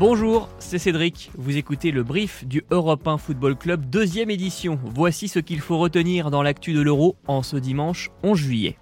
Bonjour, c'est Cédric. Vous écoutez le brief du Europe 1 Football Club, deuxième édition. Voici ce qu'il faut retenir dans l'actu de l'Euro en ce dimanche 11 juillet.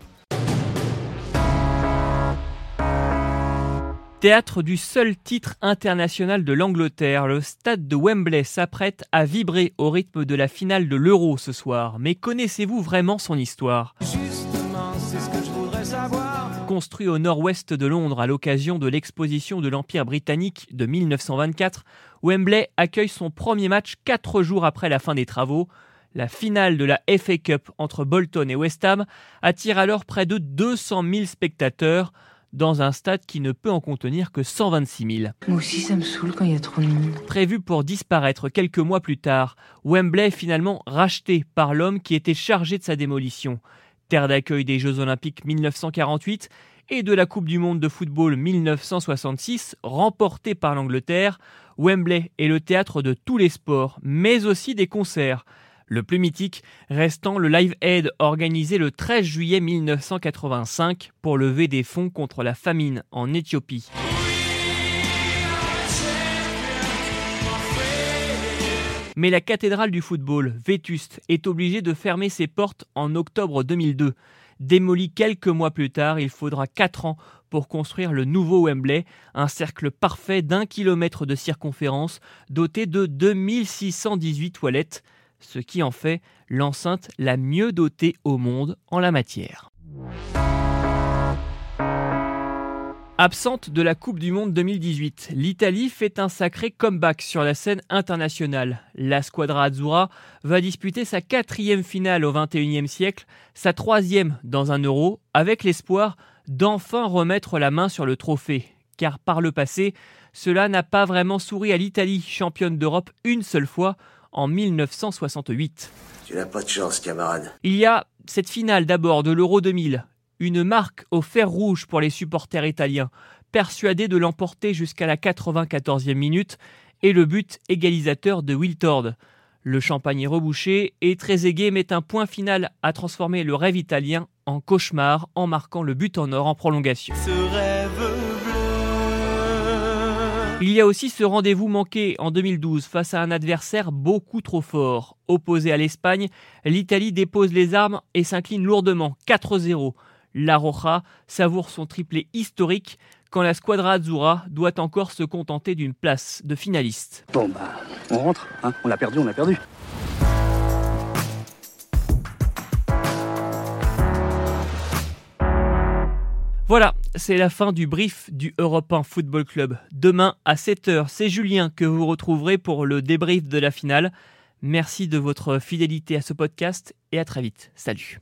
Théâtre du seul titre international de l'Angleterre, le stade de Wembley s'apprête à vibrer au rythme de la finale de l'Euro ce soir. Mais connaissez-vous vraiment son histoire? Justement, c'est ce que je voudrais savoir. Construit au nord-ouest de Londres à l'occasion de l'exposition de l'Empire britannique de 1924, Wembley accueille son premier match quatre jours après la fin des travaux. La finale de la FA Cup entre Bolton et West Ham attire alors près de 200 000 spectateurs dans un stade qui ne peut en contenir que 126 000. Moi aussi, ça me saoule quand il y a trop de monde. Prévu pour disparaître quelques mois plus tard, Wembley est finalement racheté par l'homme qui était chargé de sa démolition terre d'accueil des Jeux Olympiques 1948 et de la Coupe du Monde de football 1966, remportée par l'Angleterre, Wembley est le théâtre de tous les sports, mais aussi des concerts. Le plus mythique restant le Live Aid organisé le 13 juillet 1985 pour lever des fonds contre la famine en Éthiopie. Mais la cathédrale du football, vétuste, est obligée de fermer ses portes en octobre 2002. Démolie quelques mois plus tard, il faudra 4 ans pour construire le nouveau Wembley, un cercle parfait d'un kilomètre de circonférence, doté de 2618 toilettes, ce qui en fait l'enceinte la mieux dotée au monde en la matière. Absente de la Coupe du Monde 2018, l'Italie fait un sacré comeback sur la scène internationale. La Squadra Azzurra va disputer sa quatrième finale au XXIe siècle, sa troisième dans un euro, avec l'espoir d'enfin remettre la main sur le trophée. Car par le passé, cela n'a pas vraiment souri à l'Italie, championne d'Europe une seule fois, en 1968. Tu n'as pas de chance, camarade. Il y a cette finale d'abord de l'Euro 2000, une marque au fer rouge pour les supporters italiens, persuadés de l'emporter jusqu'à la 94e minute, et le but égalisateur de Wiltord. Le champagne est rebouché et Trezeguet met un point final à transformer le rêve italien en cauchemar en marquant le but en or en prolongation. Ce rêve bleu. Il y a aussi ce rendez-vous manqué en 2012 face à un adversaire beaucoup trop fort. Opposé à l'Espagne, l'Italie dépose les armes et s'incline lourdement 4-0. La Roja savoure son triplé historique quand la Squadra Azzurra doit encore se contenter d'une place de finaliste. Bon bah, on rentre, hein on l'a perdu, on l'a perdu. Voilà, c'est la fin du brief du Europe 1 Football Club. Demain à 7h, c'est Julien que vous retrouverez pour le débrief de la finale. Merci de votre fidélité à ce podcast et à très vite. Salut.